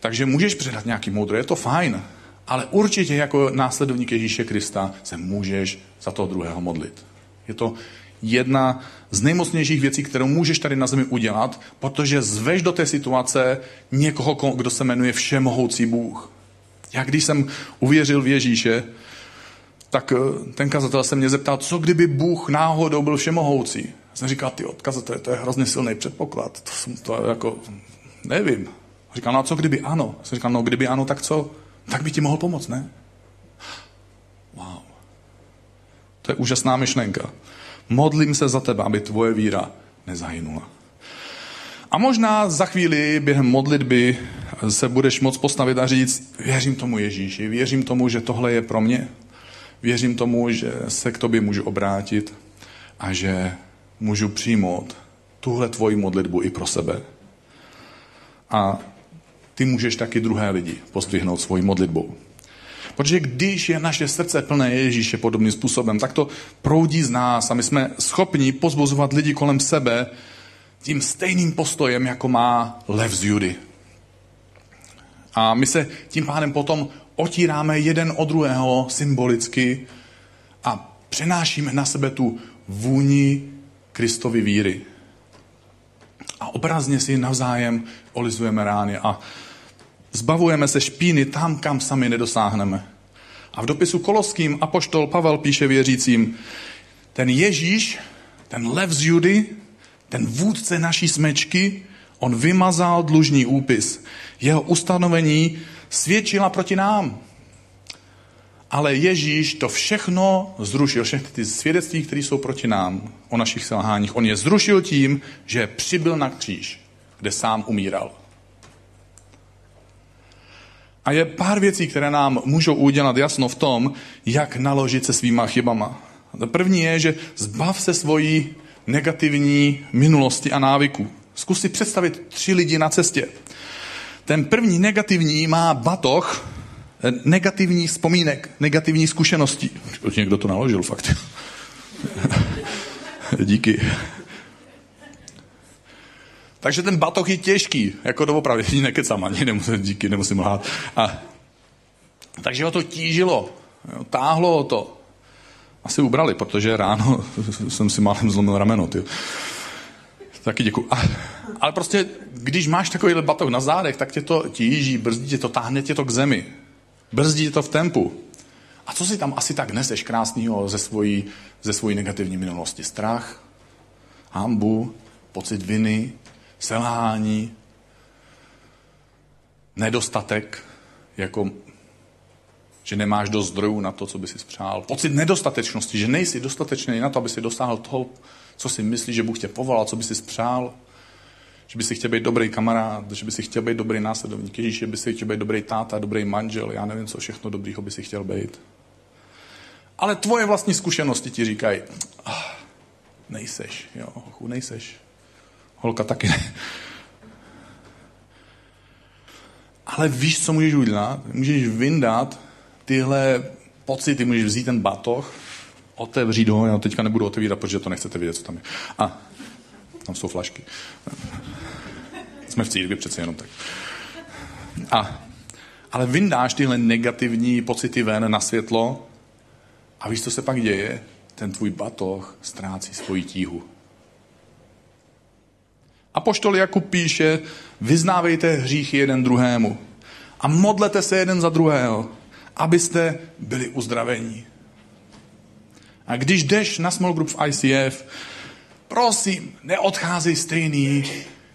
Takže můžeš předat nějaký moudro, je to fajn, ale určitě jako následovník Ježíše Krista se můžeš za toho druhého modlit. Je to jedna z nejmocnějších věcí, kterou můžeš tady na zemi udělat, protože zveš do té situace někoho, kdo se jmenuje Všemohoucí Bůh. Já když jsem uvěřil v Ježíše, tak eh, ten kazatel se mě zeptal, co kdyby Bůh náhodou byl všemohoucí. Já jsem říkal, ty odkazatel, to je hrozně silný předpoklad. To, jsem, to jako, nevím. Říkal, no a co kdyby ano? Já jsem říkal, no kdyby ano, tak co? Tak by ti mohl pomoct, ne? Wow. To je úžasná myšlenka. Modlím se za tebe, aby tvoje víra nezahynula. A možná za chvíli během modlitby se budeš moc postavit a říct, věřím tomu Ježíši, věřím tomu, že tohle je pro mě, věřím tomu, že se k tobě můžu obrátit a že můžu přijmout tuhle tvoji modlitbu i pro sebe. A ty můžeš taky druhé lidi pozdvihnout svojí modlitbou. Protože když je naše srdce plné Ježíše podobným způsobem, tak to proudí z nás a my jsme schopni pozbuzovat lidi kolem sebe tím stejným postojem, jako má lev z Judy. A my se tím pádem potom otíráme jeden od druhého symbolicky a přenášíme na sebe tu vůni Kristovy víry. A obrazně si navzájem olizujeme rány a zbavujeme se špíny tam, kam sami nedosáhneme. A v dopisu koloským apoštol Pavel píše věřícím, ten Ježíš, ten lev z Judy, ten vůdce naší smečky, on vymazal dlužní úpis. Jeho ustanovení svědčila proti nám. Ale Ježíš to všechno zrušil, všechny ty svědectví, které jsou proti nám o našich selháních. On je zrušil tím, že přibyl na kříž, kde sám umíral. A je pár věcí, které nám můžou udělat jasno v tom, jak naložit se svýma chybama. To první je, že zbav se svojí negativní minulosti a návyku. Zkus si představit tři lidi na cestě. Ten první negativní má batoh eh, negativní vzpomínek, negativní zkušeností. Někdo to naložil fakt. Díky. Takže ten batoh je těžký, jako doopravdy, nekecám ani, nemusím, díky, nemusím lhát. A, takže ho to tížilo, jo, táhlo to. Asi ubrali, protože ráno jsem si málem zlomil rameno. Tyjo. Taky děkuji. Ale prostě, když máš takový batoh na zádech, tak tě to tíží, brzdí tě to, táhne tě to k zemi. Brzdí tě to v tempu. A co si tam asi tak neseš krásného ze svojí, ze svojí negativní minulosti? Strach, hambu, pocit viny, selhání, nedostatek, jako že nemáš dost zdrojů na to, co by si spřál. Pocit nedostatečnosti, že nejsi dostatečný na to, aby si dosáhl toho, co si myslíš, že Bůh tě povolal, co by si spřál. Že by si chtěl být dobrý kamarád, že by si chtěl být dobrý následovník, Ježíš, že by si chtěl být dobrý táta, dobrý manžel, já nevím, co všechno dobrýho by si chtěl být. Ale tvoje vlastní zkušenosti ti říkají, oh, nejseš, jo, nejseš. Holka taky ne. Ale víš, co můžeš udělat? Můžeš vyndat tyhle pocity, můžeš vzít ten batoh, otevřít ho, já teďka nebudu otevírat, protože to nechcete vědět, co tam je. A, tam jsou flašky. Jsme v církvi přece jenom tak. A, ale vyndáš tyhle negativní pocity ven na světlo a víš, co se pak děje? Ten tvůj batoh ztrácí svoji tíhu. A poštol Jakub píše, vyznávejte hříchy jeden druhému a modlete se jeden za druhého, abyste byli uzdravení. A když jdeš na small group v ICF, prosím, neodcházej stejný,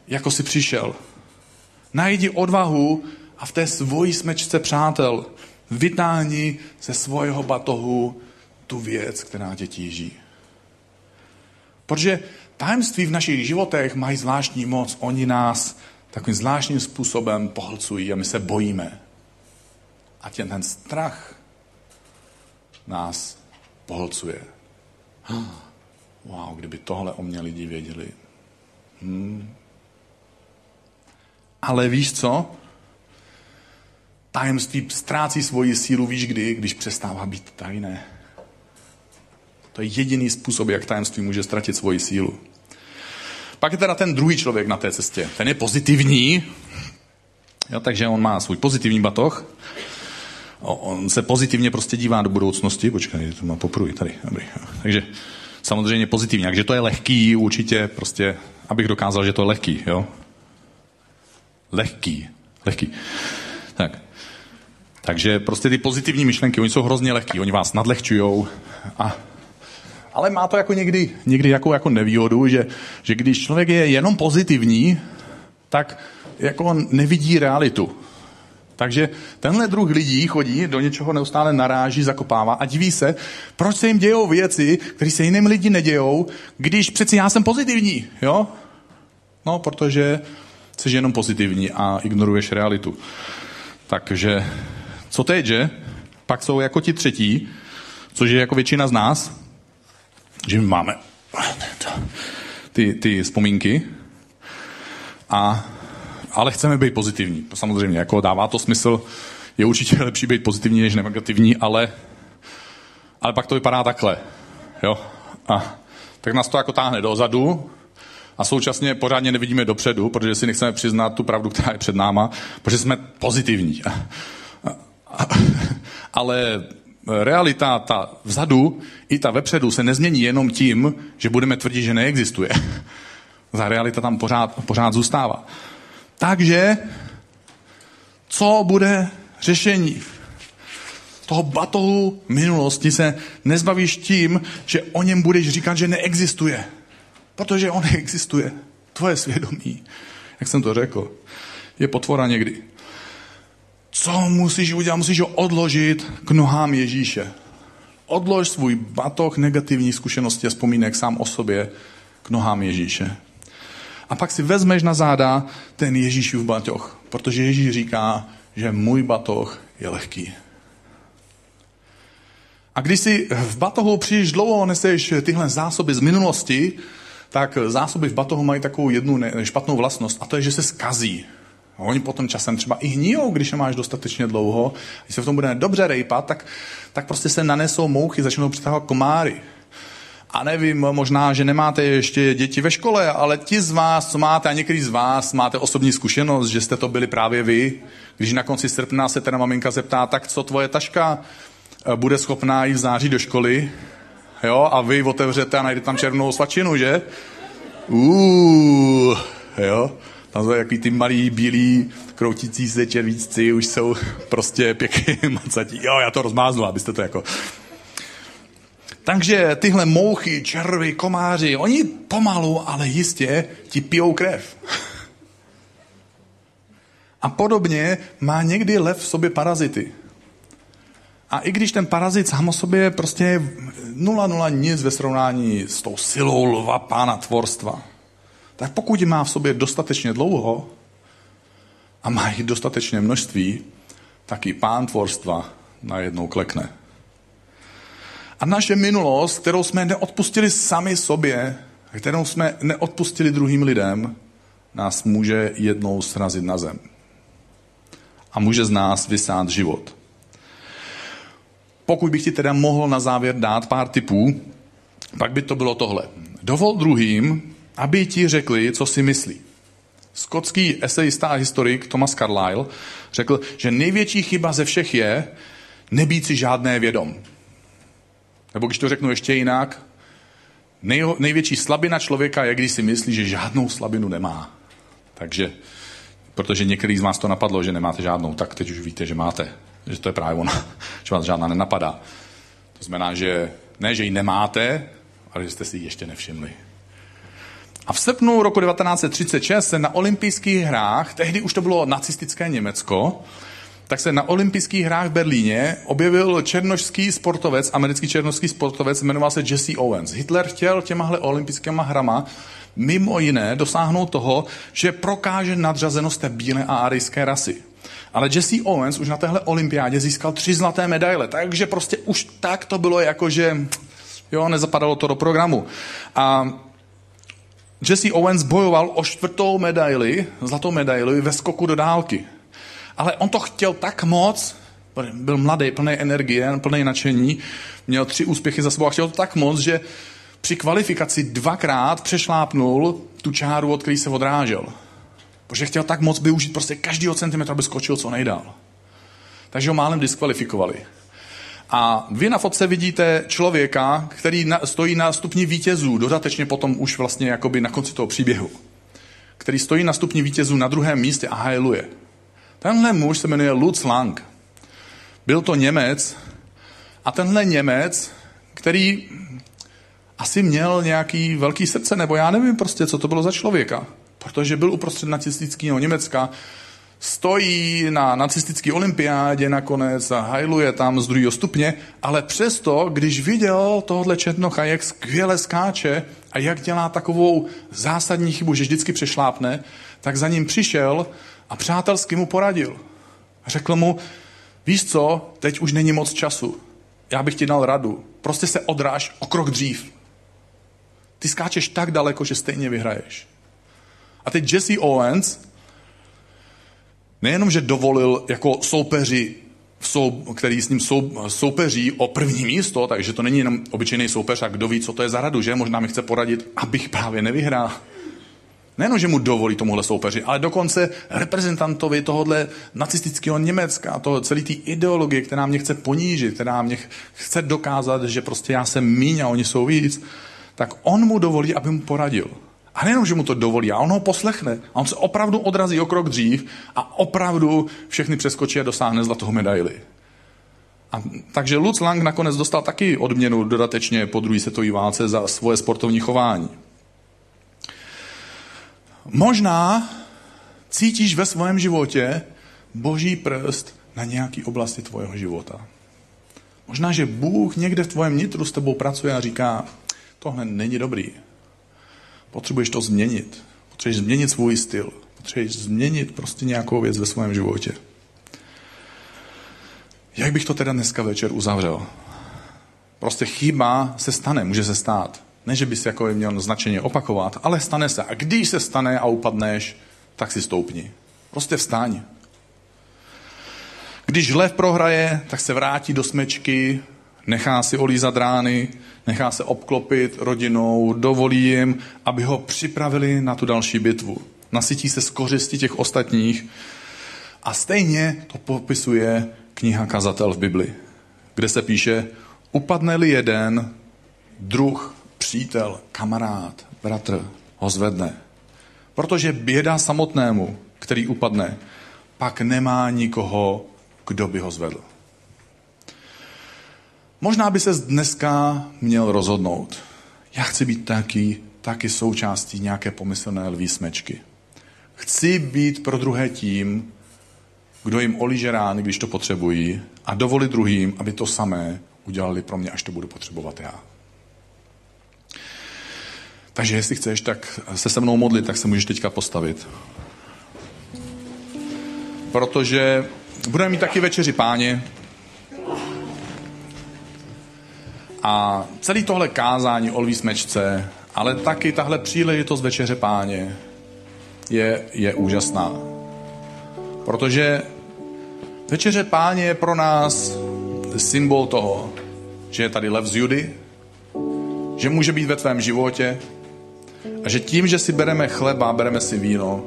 jako si přišel. Najdi odvahu a v té svojí smečce přátel vytáhni ze svého batohu tu věc, která tě tíží. Protože tajemství v našich životech mají zvláštní moc. Oni nás takovým zvláštním způsobem pohlcují a my se bojíme. A tě ten strach nás pohlcuje. Wow, kdyby tohle o mě lidi věděli. Hmm. Ale víš co? Tajemství ztrácí svoji sílu, víš kdy? Když přestává být tajné. To je jediný způsob, jak tajemství může ztratit svoji sílu. Pak je teda ten druhý člověk na té cestě. Ten je pozitivní, jo, takže on má svůj pozitivní batoh. On se pozitivně prostě dívá do budoucnosti. Počkej, to má popruj tady. Dobrý. Takže samozřejmě pozitivně. Takže to je lehký určitě, prostě, abych dokázal, že to je lehký. Jo? Lehký. Lehký. Tak. Takže prostě ty pozitivní myšlenky, oni jsou hrozně lehký, oni vás nadlehčujou a ale má to jako někdy, někdy jako, jako nevýhodu, že, že když člověk je jenom pozitivní, tak jako on nevidí realitu. Takže tenhle druh lidí chodí, do něčeho neustále naráží, zakopává a diví se, proč se jim dějou věci, které se jiným lidi nedějou, když přeci já jsem pozitivní, jo? No, protože jsi jenom pozitivní a ignoruješ realitu. Takže, co teď, že? Pak jsou jako ti třetí, což je jako většina z nás, že my máme ty, ty vzpomínky, a, ale chceme být pozitivní. Samozřejmě, jako dává to smysl, je určitě lepší být pozitivní než negativní, ale, ale pak to vypadá takhle. Jo? A, tak nás to jako táhne dozadu a současně pořádně nevidíme dopředu, protože si nechceme přiznat tu pravdu, která je před náma, protože jsme pozitivní. A, a, ale realita, ta vzadu i ta vepředu se nezmění jenom tím, že budeme tvrdit, že neexistuje. Ta realita tam pořád, pořád zůstává. Takže, co bude řešení? toho batohu minulosti se nezbavíš tím, že o něm budeš říkat, že neexistuje. Protože on neexistuje. Tvoje svědomí, jak jsem to řekl, je potvora někdy. Co musíš udělat? Musíš ho odložit k nohám Ježíše. Odlož svůj batoh negativní zkušenosti a vzpomínek sám o sobě k nohám Ježíše. A pak si vezmeš na záda ten Ježíšův batoh, protože Ježíš říká, že můj batoh je lehký. A když si v batohu příliš dlouho neseš tyhle zásoby z minulosti, tak zásoby v batohu mají takovou jednu špatnou vlastnost a to je, že se skazí. A oni potom časem třeba i hníjou, když je máš dostatečně dlouho. Když se v tom bude dobře rejpat, tak, tak prostě se nanesou mouchy, začnou přitahovat komáry. A nevím, možná, že nemáte ještě děti ve škole, ale ti z vás, co máte, a některý z vás máte osobní zkušenost, že jste to byli právě vy, když na konci srpna se teda maminka zeptá, tak co tvoje taška eh, bude schopná jít v září do školy, jo, a vy otevřete a najdete tam černou svačinu, že? Uuu, jo. Tam jsou jaký ty malí, bílí, kroutící se červíci, už jsou prostě pěkně macatí. Jo, já to rozmáznu, abyste to jako... Takže tyhle mouchy, červy, komáři, oni pomalu, ale jistě ti pijou krev. A podobně má někdy lev v sobě parazity. A i když ten parazit sám o sobě prostě je 0,0 nic ve srovnání s tou silou lva pána tvorstva, tak pokud má v sobě dostatečně dlouho a má jich dostatečné množství, tak i pán tvorstva najednou klekne. A naše minulost, kterou jsme neodpustili sami sobě, kterou jsme neodpustili druhým lidem, nás může jednou srazit na zem. A může z nás vysát život. Pokud bych ti teda mohl na závěr dát pár tipů, pak by to bylo tohle. Dovol druhým, aby ti řekli, co si myslí. Skotský esejista a historik Thomas Carlyle řekl, že největší chyba ze všech je nebýt si žádné vědom. Nebo když to řeknu ještě jinak, nej, největší slabina člověka je, když si myslí, že žádnou slabinu nemá. Takže, protože některý z vás to napadlo, že nemáte žádnou, tak teď už víte, že máte. Že to je právě ona, že vás žádná nenapadá. To znamená, že ne, že ji nemáte, ale že jste si ji ještě nevšimli. A v srpnu roku 1936 se na olympijských hrách, tehdy už to bylo nacistické Německo, tak se na olympijských hrách v Berlíně objevil černošský sportovec, americký černošský sportovec, jmenoval se Jesse Owens. Hitler chtěl těmahle olympijskými hrama mimo jiné dosáhnout toho, že prokáže nadřazenost té bílé a arijské rasy. Ale Jesse Owens už na téhle olympiádě získal tři zlaté medaile, takže prostě už tak to bylo jako, že jo, nezapadalo to do programu. A Jesse Owens bojoval o čtvrtou medaili, zlatou medaili ve skoku do dálky. Ale on to chtěl tak moc, byl mladý, plný energie, plný nadšení, měl tři úspěchy za sebou a chtěl to tak moc, že při kvalifikaci dvakrát přešlápnul tu čáru, od který se odrážel. Protože chtěl tak moc využít prostě každýho centimetra, aby skočil co nejdál. Takže ho málem diskvalifikovali. A vy na fotce vidíte člověka, který na, stojí na stupni vítězů, dodatečně potom už vlastně jakoby na konci toho příběhu. Který stojí na stupni vítězů na druhém místě a hajluje. Tenhle muž se jmenuje Lutz Lang. Byl to Němec a tenhle Němec, který asi měl nějaký velký srdce, nebo já nevím prostě, co to bylo za člověka. Protože byl uprostřed nacistického Německa, stojí na nacistické olympiádě nakonec a hajluje tam z druhého stupně, ale přesto, když viděl tohle Černocha, jak skvěle skáče a jak dělá takovou zásadní chybu, že vždycky přešlápne, tak za ním přišel a přátelsky mu poradil. Řekl mu, víš co, teď už není moc času. Já bych ti dal radu. Prostě se odráž o krok dřív. Ty skáčeš tak daleko, že stejně vyhraješ. A teď Jesse Owens nejenom, že dovolil jako soupeři, sou, který s ním sou, soupeří o první místo, takže to není jenom obyčejný soupeř a kdo ví, co to je za radu, že? Možná mi chce poradit, abych právě nevyhrál. Nejenom, že mu dovolí tomuhle soupeři, ale dokonce reprezentantovi tohohle nacistického Německa, toho celé té ideologie, která mě chce ponížit, která mě chce dokázat, že prostě já jsem míň a oni jsou víc, tak on mu dovolí, aby mu poradil. A nejenom, že mu to dovolí, a on ho poslechne. A on se opravdu odrazí o krok dřív a opravdu všechny přeskočí a dosáhne zlatou medaili. A, takže Lutz Lang nakonec dostal taky odměnu dodatečně po druhé světové válce za svoje sportovní chování. Možná cítíš ve svém životě boží prst na nějaký oblasti tvojeho života. Možná, že Bůh někde v tvém nitru s tebou pracuje a říká, tohle není dobrý. Potřebuješ to změnit. Potřebuješ změnit svůj styl. Potřebuješ změnit prostě nějakou věc ve svém životě. Jak bych to teda dneska večer uzavřel? Prostě chyba se stane, může se stát. Ne, že bys jako měl značeně opakovat, ale stane se. A když se stane a upadneš, tak si stoupni. Prostě vstaň. Když lev prohraje, tak se vrátí do smečky, nechá si olízat rány, nechá se obklopit rodinou, dovolí jim, aby ho připravili na tu další bitvu. Nasytí se z kořisti těch ostatních a stejně to popisuje kniha Kazatel v Bibli, kde se píše, upadne-li jeden, druh, přítel, kamarád, bratr ho zvedne. Protože běda samotnému, který upadne, pak nemá nikoho, kdo by ho zvedl. Možná by se dneska měl rozhodnout. Já chci být taky, taky součástí nějaké pomyslné lví smečky. Chci být pro druhé tím, kdo jim olíže rány, když to potřebují a dovolit druhým, aby to samé udělali pro mě, až to budu potřebovat já. Takže jestli chceš, tak se se mnou modlit, tak se můžeš teďka postavit. Protože budeme mít taky večeři páně. A celý tohle kázání o lví smečce, ale taky tahle příležitost večeře páně je, je úžasná. Protože večeře páně je pro nás symbol toho, že je tady lev z Judy, že může být ve tvém životě a že tím, že si bereme chleba, bereme si víno,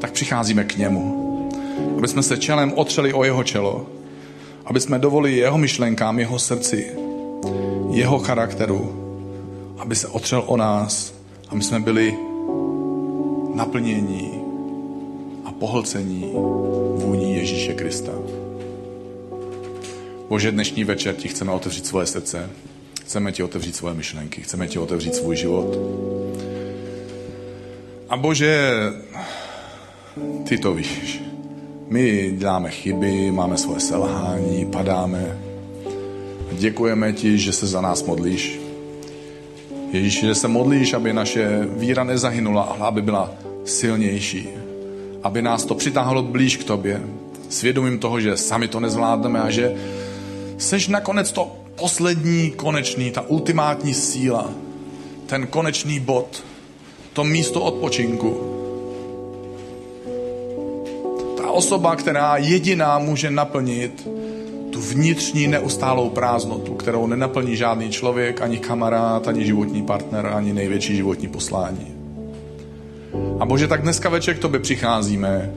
tak přicházíme k němu aby jsme se čelem otřeli o jeho čelo, aby jsme dovolili jeho myšlenkám, jeho srdci, jeho charakteru, aby se otřel o nás, aby jsme byli naplnění a pohlcení vůní Ježíše Krista. Bože, dnešní večer ti chceme otevřít svoje srdce, chceme ti otevřít svoje myšlenky, chceme ti otevřít svůj život. A Bože, ty to víš. My děláme chyby, máme svoje selhání, padáme. Děkujeme ti, že se za nás modlíš. Ježíš, že se modlíš, aby naše víra nezahynula, ale aby byla silnější. Aby nás to přitáhlo blíž k tobě. Svědomím toho, že sami to nezvládneme a že seš nakonec to poslední, konečný, ta ultimátní síla, ten konečný bod, to místo odpočinku, osoba, která jediná může naplnit tu vnitřní neustálou prázdnotu, kterou nenaplní žádný člověk, ani kamarád, ani životní partner, ani největší životní poslání. A Bože, tak dneska večer k Tobě přicházíme,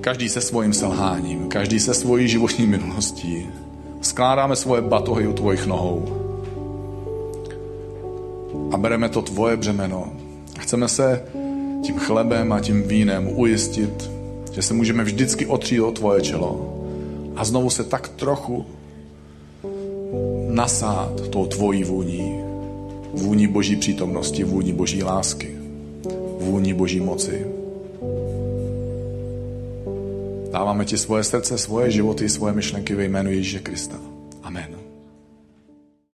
každý se svým selháním, každý se svojí životní minulostí. Skládáme svoje batohy u Tvojich nohou. A bereme to Tvoje břemeno. Chceme se tím chlebem a tím vínem ujistit, že se můžeme vždycky otřít o tvoje čelo a znovu se tak trochu nasát tou tvojí vůní, vůní boží přítomnosti, vůní boží lásky, vůní boží moci. Dáváme ti svoje srdce, svoje životy, svoje myšlenky ve jménu Ježíše Krista.